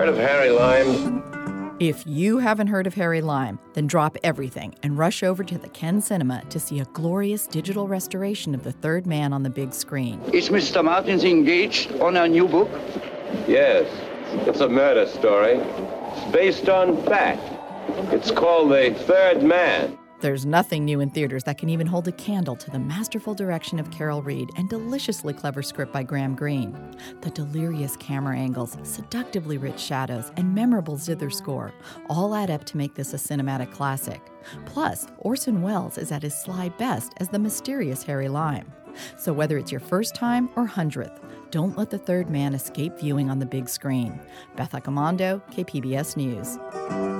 Heard of Harry Lime? If you haven't heard of Harry Lime, then drop everything and rush over to the Ken Cinema to see a glorious digital restoration of The Third Man on the big screen. Is Mr. Martins engaged on a new book? Yes. It's a murder story. It's based on fact. It's called The Third Man. There's nothing new in theaters that can even hold a candle to the masterful direction of Carol Reed and deliciously clever script by Graham Greene. The delirious camera angles, seductively rich shadows, and memorable zither score all add up to make this a cinematic classic. Plus, Orson Welles is at his sly best as the mysterious Harry Lime. So whether it's your first time or hundredth, don't let the third man escape viewing on the big screen. Beth Accomando, KPBS News.